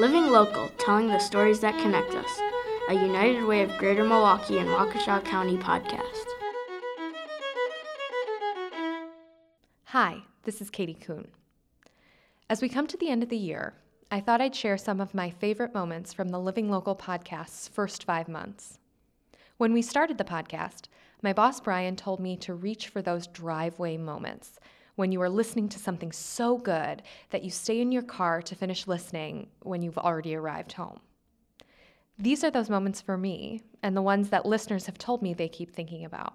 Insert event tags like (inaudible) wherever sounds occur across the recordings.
Living Local, telling the stories that connect us, a United Way of Greater Milwaukee and Waukesha County podcast. Hi, this is Katie Kuhn. As we come to the end of the year, I thought I'd share some of my favorite moments from the Living Local podcast's first five months. When we started the podcast, my boss Brian told me to reach for those driveway moments when you are listening to something so good that you stay in your car to finish listening when you've already arrived home. These are those moments for me, and the ones that listeners have told me they keep thinking about.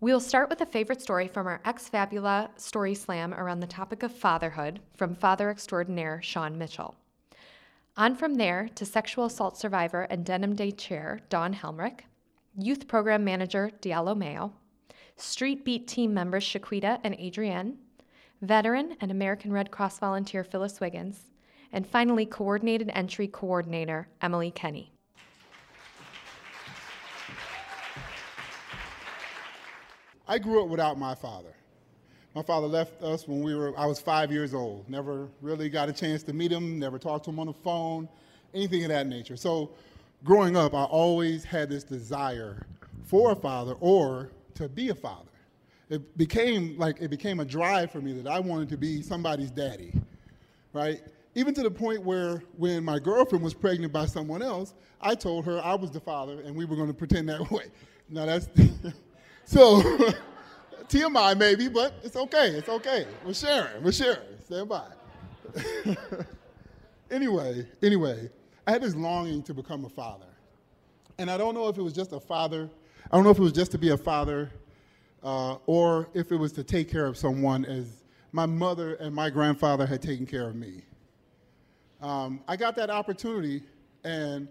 We'll start with a favorite story from our ex Fabula Story Slam around the topic of fatherhood from father extraordinaire Sean Mitchell. On from there to sexual assault survivor and Denim Day chair Dawn Helmrich, youth program manager Diallo Mayo, Street Beat team members Shaquita and Adrienne, veteran and American Red Cross volunteer Phyllis Wiggins, and finally coordinated entry coordinator Emily Kenny. I grew up without my father. My father left us when we were, I was five years old. Never really got a chance to meet him, never talked to him on the phone, anything of that nature. So growing up, I always had this desire for a father or to be a father. It became like it became a drive for me that I wanted to be somebody's daddy, right? Even to the point where when my girlfriend was pregnant by someone else, I told her I was the father and we were going to pretend that (laughs) way. Now that's (laughs) So, (laughs) TMI maybe, but it's okay. It's okay. We're sharing. We're sharing. Stand by. anyway, anyway, I had this longing to become a father. And I don't know if it was just a father, I don't know if it was just to be a father uh, or if it was to take care of someone as my mother and my grandfather had taken care of me. Um, I got that opportunity, and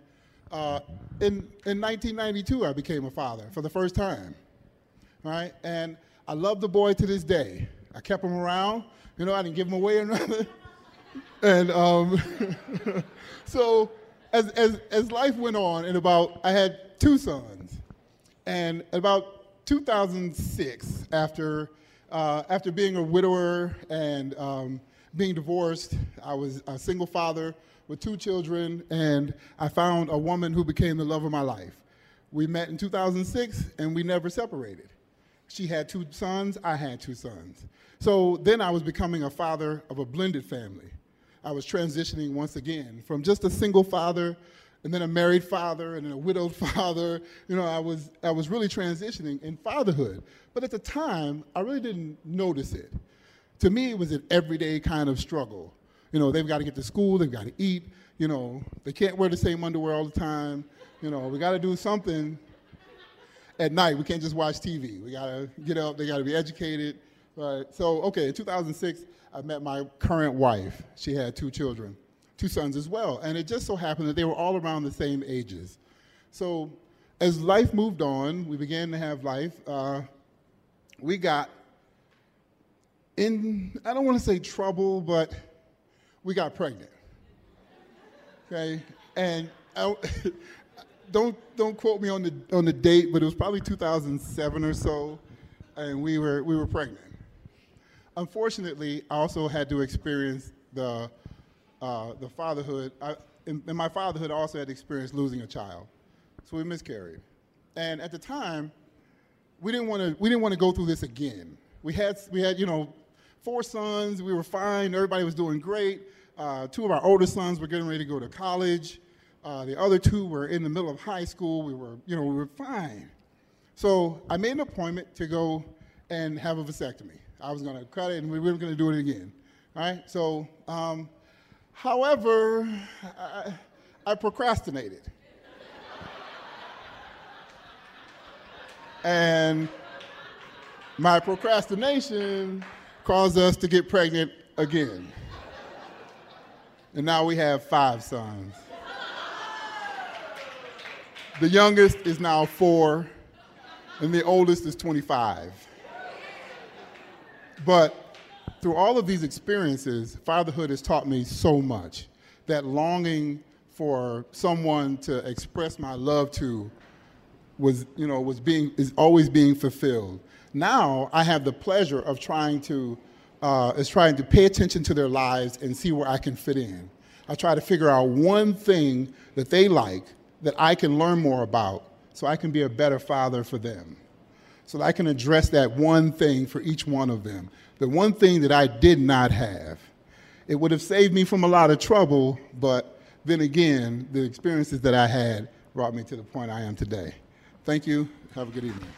uh, in, in 1992, I became a father for the first time right? And I love the boy to this day. I kept him around. You know, I didn't give him away or nothing. (laughs) and um, (laughs) so as, as, as life went on, and about, I had two sons. And about 2006, after, uh, after being a widower and um, being divorced, I was a single father with two children, and I found a woman who became the love of my life. We met in 2006, and we never separated. She had two sons, I had two sons. So then I was becoming a father of a blended family. I was transitioning once again from just a single father and then a married father and then a widowed (laughs) father. You know, I was, I was really transitioning in fatherhood. But at the time, I really didn't notice it. To me, it was an everyday kind of struggle. You know, they've got to get to school, they've got to eat, you know, they can't wear the same underwear all the time. You know, we got to do something at night. We can't just watch TV. We gotta get up. They gotta be educated. Right. So okay, in 2006, I met my current wife. She had two children, two sons as well, and it just so happened that they were all around the same ages. So as life moved on, we began to have life. Uh, we got in. I don't want to say trouble, but we got pregnant. Okay, and I, (laughs) don't don't quote me on the on the date, but it was probably 2007 or so, and we were we were pregnant. Unfortunately, I also had to experience the uh, the fatherhood. I, in, in my fatherhood, I also had to experience losing a child, so we miscarried. And at the time, we didn't want to we didn't want to go through this again. We had we had you know four sons. We were fine. Everybody was doing great. Uh, two of our older sons were getting ready to go to college. Uh, the other two were in the middle of high school. We were, you know, we were fine. So I made an appointment to go and have a vasectomy. I was going to cut it, and we weren't going to do it again. All right. So, um, however, I, I procrastinated. and my procrastination caused us to get pregnant again. And now we have five sons. The youngest is now four, and the oldest is 25. But through all of these experiences, fatherhood has taught me so much. That longing for someone to express my love to was, you know, was being, is always being fulfilled. Now I have the pleasure of trying to, uh, is trying to pay attention to their lives and see where I can fit in. I try to figure out one thing that they like that I can learn more about so I can be a better father for them. So that I can address that one thing for each one of them. The one thing that I did not have. It would have saved me from a lot of trouble, but then again, the experiences that I had brought me to the point I am today. Thank you. Have a good evening.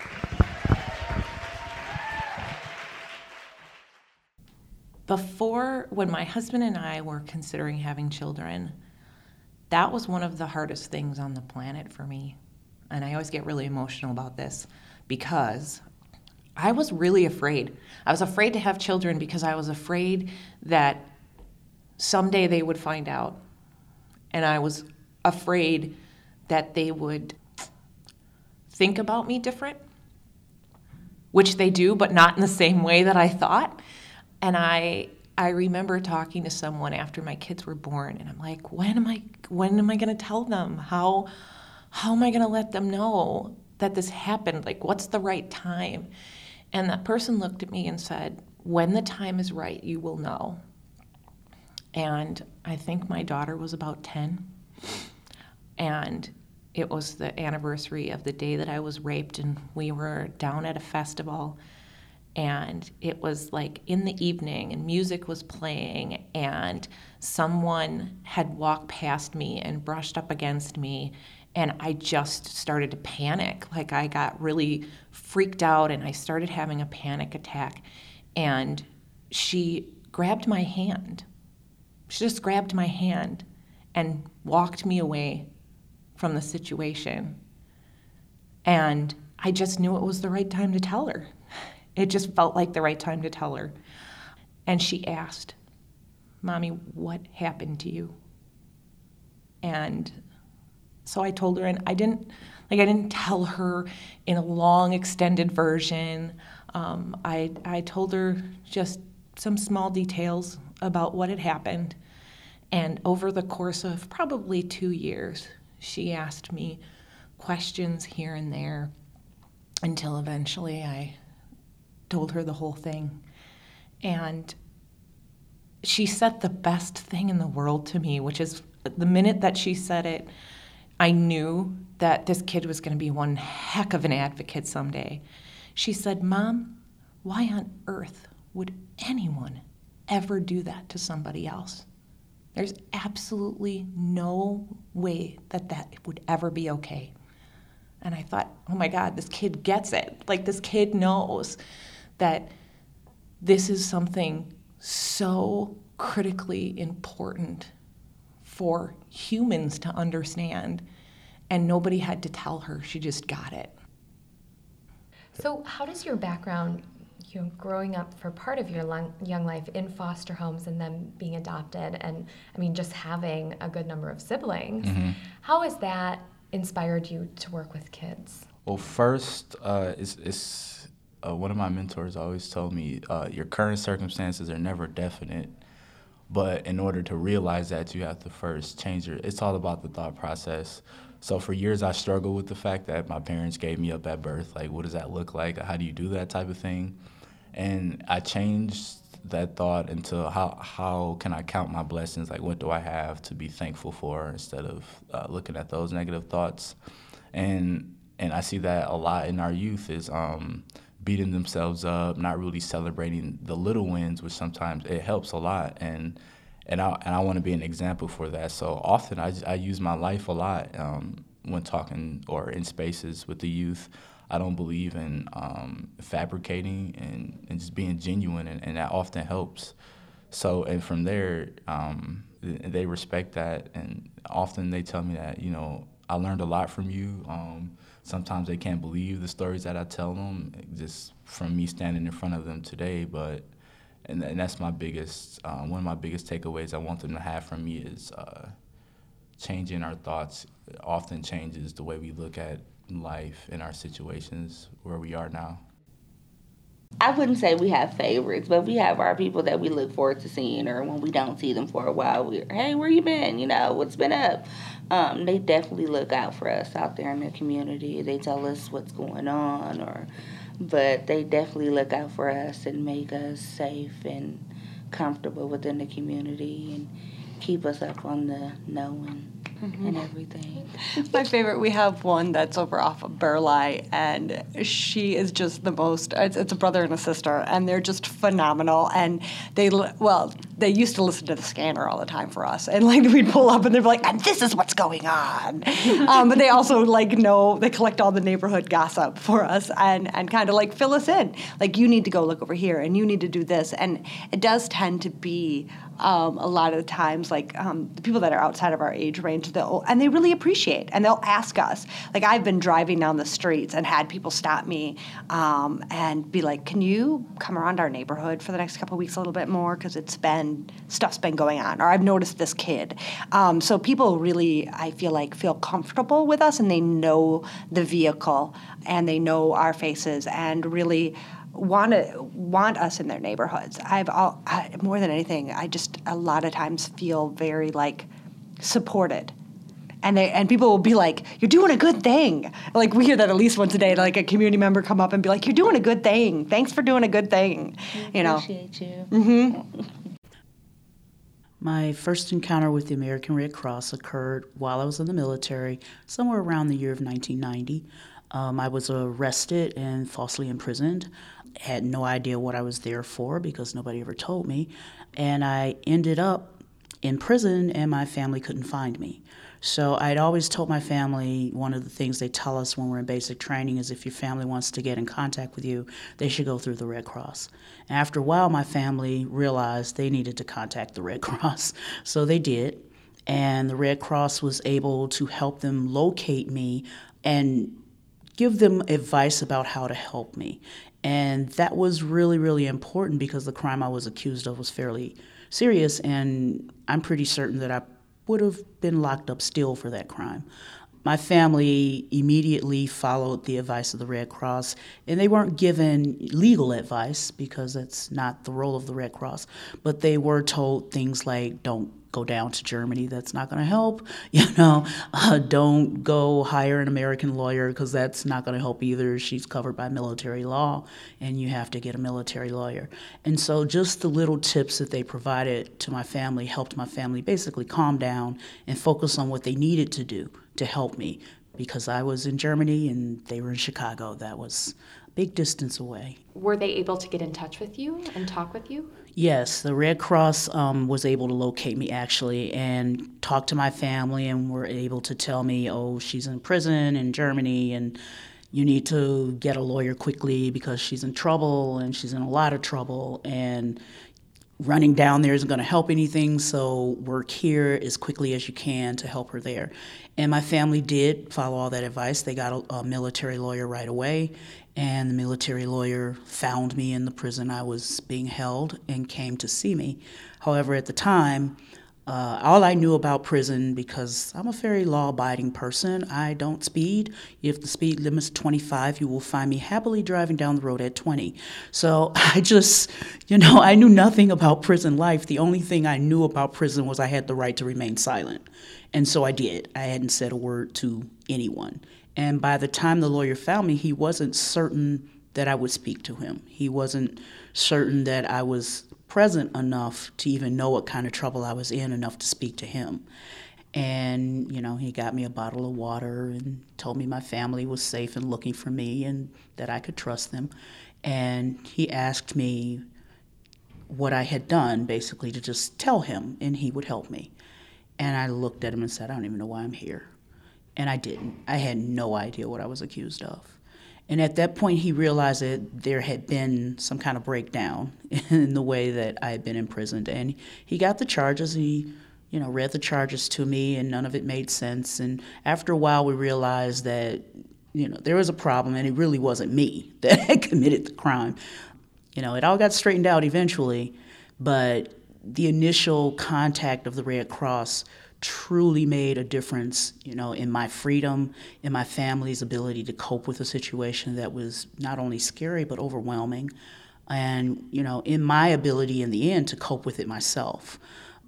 Before, when my husband and I were considering having children, that was one of the hardest things on the planet for me. And I always get really emotional about this because I was really afraid. I was afraid to have children because I was afraid that someday they would find out. And I was afraid that they would think about me different, which they do, but not in the same way that I thought. And I I remember talking to someone after my kids were born and I'm like, when am I when am I going to tell them? How how am I going to let them know that this happened? Like what's the right time? And that person looked at me and said, "When the time is right, you will know." And I think my daughter was about 10. And it was the anniversary of the day that I was raped, and we were down at a festival and it was like in the evening and music was playing and someone had walked past me and brushed up against me and I just started to panic. Like I got really freaked out and I started having a panic attack. And she grabbed my hand. She just grabbed my hand and walked me away from the situation. And I just knew it was the right time to tell her. It just felt like the right time to tell her. And she asked, Mommy, what happened to you? And so I told her, and I didn't, like, I didn't tell her in a long, extended version. Um, I, I told her just some small details about what had happened. And over the course of probably two years, she asked me questions here and there until eventually I told her the whole thing. And she said the best thing in the world to me, which is the minute that she said it, I knew that this kid was going to be one heck of an advocate someday. She said, Mom, why on earth would anyone ever do that to somebody else? There's absolutely no way that that would ever be okay. And I thought, oh my God, this kid gets it. Like, this kid knows that this is something so critically important for humans to understand. And nobody had to tell her, she just got it. So, how does your background, you know, growing up for part of your long, young life in foster homes and then being adopted, and I mean, just having a good number of siblings, mm-hmm. how has that inspired you to work with kids? Well, first, uh, it's, it's uh, one of my mentors always told me uh, your current circumstances are never definite but in order to realize that you have to first change your it's all about the thought process. So for years i struggled with the fact that my parents gave me up at birth. Like what does that look like? How do you do that type of thing? And i changed that thought into how how can i count my blessings? Like what do i have to be thankful for instead of uh, looking at those negative thoughts? And and i see that a lot in our youth is um, beating themselves up, not really celebrating the little wins, which sometimes it helps a lot. And and I and I want to be an example for that. So often I, I use my life a lot um, when talking or in spaces with the youth. I don't believe in um, fabricating and, and just being genuine, and, and, that often helps. So, and from there, um, they respect that, and often they tell me that, you know, I learned a lot from you. Um, sometimes they can't believe the stories that I tell them just from me standing in front of them today. But and, and that's my biggest uh, one of my biggest takeaways I want them to have from me is uh, changing our thoughts. Often changes the way we look at life and our situations where we are now. I wouldn't say we have favorites, but we have our people that we look forward to seeing, or when we don't see them for a while, we're hey, where you been? You know, what's been up? Um, they definitely look out for us out there in the community. They tell us what's going on, or but they definitely look out for us and make us safe and comfortable within the community and keep us up on the knowing mm-hmm. and everything. My favorite, we have one that's over off of Burleigh, and she is just the most. It's, it's, a brother and a sister, and they're just phenomenal. And they, well, they used to listen to the scanner all the time for us, and like (laughs) we'd pull up, and they'd be like, "And this is what's going on." (laughs) um, but they also like know they collect all the neighborhood gossip for us, and and kind of like fill us in. Like you need to go look over here, and you need to do this, and it does tend to be um, a lot of the times like um, the people that are outside of our age range they'll and they really appreciate and they'll ask us like i've been driving down the streets and had people stop me um, and be like can you come around our neighborhood for the next couple weeks a little bit more because it's been stuff's been going on or i've noticed this kid um, so people really i feel like feel comfortable with us and they know the vehicle and they know our faces and really want to want us in their neighborhoods. I've all, I, more than anything, I just a lot of times feel very like supported. And they and people will be like, "You're doing a good thing." Like we hear that at least once a day. Like a community member come up and be like, "You're doing a good thing. Thanks for doing a good thing." you know. Appreciate you. Mm-hmm. (laughs) My first encounter with the American Red Cross occurred while I was in the military, somewhere around the year of 1990. Um, I was arrested and falsely imprisoned had no idea what I was there for because nobody ever told me. And I ended up in prison and my family couldn't find me. So I'd always told my family one of the things they tell us when we're in basic training is if your family wants to get in contact with you, they should go through the Red Cross. And after a while, my family realized they needed to contact the Red (laughs) Cross. So they did. And the Red Cross was able to help them locate me and give them advice about how to help me. And that was really, really important because the crime I was accused of was fairly serious, and I'm pretty certain that I would have been locked up still for that crime. My family immediately followed the advice of the Red Cross, and they weren't given legal advice because that's not the role of the Red Cross, but they were told things like don't go down to Germany. That's not going to help. (laughs) You know, uh, don't go hire an American lawyer because that's not going to help either. She's covered by military law, and you have to get a military lawyer. And so, just the little tips that they provided to my family helped my family basically calm down and focus on what they needed to do to help me because I was in Germany and they were in Chicago. That was big distance away. Were they able to get in touch with you and talk with you? Yes, the Red Cross um, was able to locate me actually and talk to my family and were able to tell me, oh, she's in prison in Germany and you need to get a lawyer quickly because she's in trouble and she's in a lot of trouble and running down there isn't going to help anything so work here as quickly as you can to help her there and my family did follow all that advice they got a, a military lawyer right away and the military lawyer found me in the prison I was being held and came to see me. However, at the time, uh, all I knew about prison, because I'm a very law abiding person, I don't speed. If the speed limit's 25, you will find me happily driving down the road at 20. So (laughs) I just, you know, I knew nothing about prison life. The only thing I knew about prison was I had the right to remain silent. And so I did. I hadn't said a word to anyone. And by the time the lawyer found me, he wasn't certain that I would speak to him. He wasn't certain that I was present enough to even know what kind of trouble I was in enough to speak to him. And, you know, he got me a bottle of water and told me my family was safe and looking for me and that I could trust them. And he asked me what I had done, basically, to just tell him, and he would help me. And I looked at him and said, I don't even know why I'm here. And I didn't. I had no idea what I was accused of. And at that point, he realized that there had been some kind of breakdown (laughs) in the way that I had been imprisoned. And he got the charges. He, you know, read the charges to me, and none of it made sense. And after a while, we realized that, you know, there was a problem, and it really wasn't me (laughs) that had committed the crime. You know, it all got straightened out eventually, but the initial contact of the Red Cross truly made a difference, you know, in my freedom, in my family's ability to cope with a situation that was not only scary but overwhelming, and you know, in my ability in the end to cope with it myself.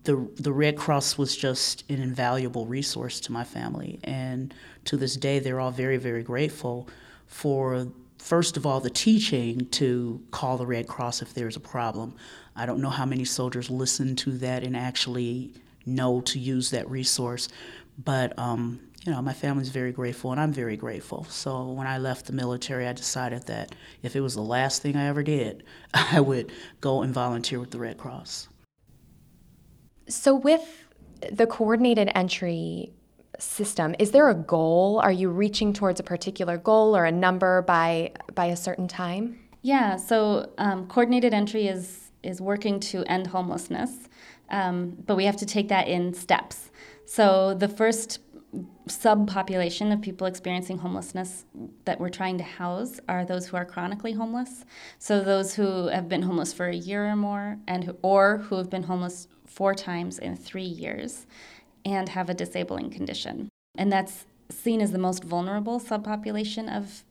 The the Red Cross was just an invaluable resource to my family, and to this day, they're all very very grateful for first of all the teaching to call the Red Cross if there's a problem. I don't know how many soldiers listen to that and actually know to use that resource. But um, you know, my family's very grateful, and I'm very grateful. So when I left the military, I decided that if it was the last thing I ever did, (laughs) I would go and volunteer with the Red Cross. So with the coordinated entry system, is there a goal? Are you reaching towards a particular goal or a number by by a certain time? Yeah. So um, coordinated entry is is working to end homelessness, um, but we have to take that in steps. So the first subpopulation of people experiencing homelessness that we're trying to house are those who are chronically homeless. So those who have been homeless for a year or more, and who, or who have been homeless four times in three years, and have a disabling condition. And that's seen as the most vulnerable subpopulation of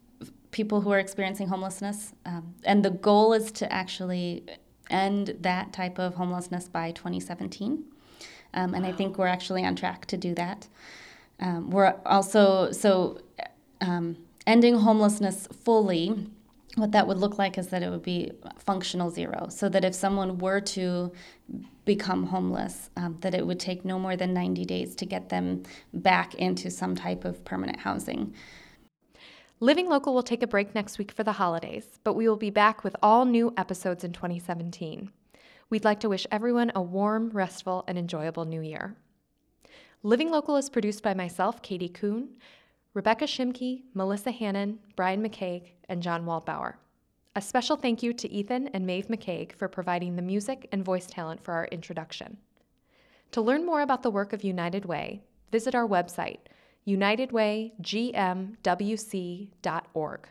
people who are experiencing homelessness. Um, and the goal is to actually end that type of homelessness by 2017. Um, and I think we're actually on track to do that. Um, we're also, so um, ending homelessness fully, what that would look like is that it would be functional zero. So that if someone were to become homeless, um, that it would take no more than 90 days to get them back into some type of permanent housing. Living Local will take a break next week for the holidays, but we will be back with all new episodes in 2017. We'd like to wish everyone a warm, restful, and enjoyable new year. Living Local is produced by myself, Katie Kuhn, Rebecca Shimke, Melissa Hannon, Brian McKaig, and John Waldbauer. A special thank you to Ethan and Maeve McKaig for providing the music and voice talent for our introduction. To learn more about the work of United Way, visit our website, unitedwaygmwc.org.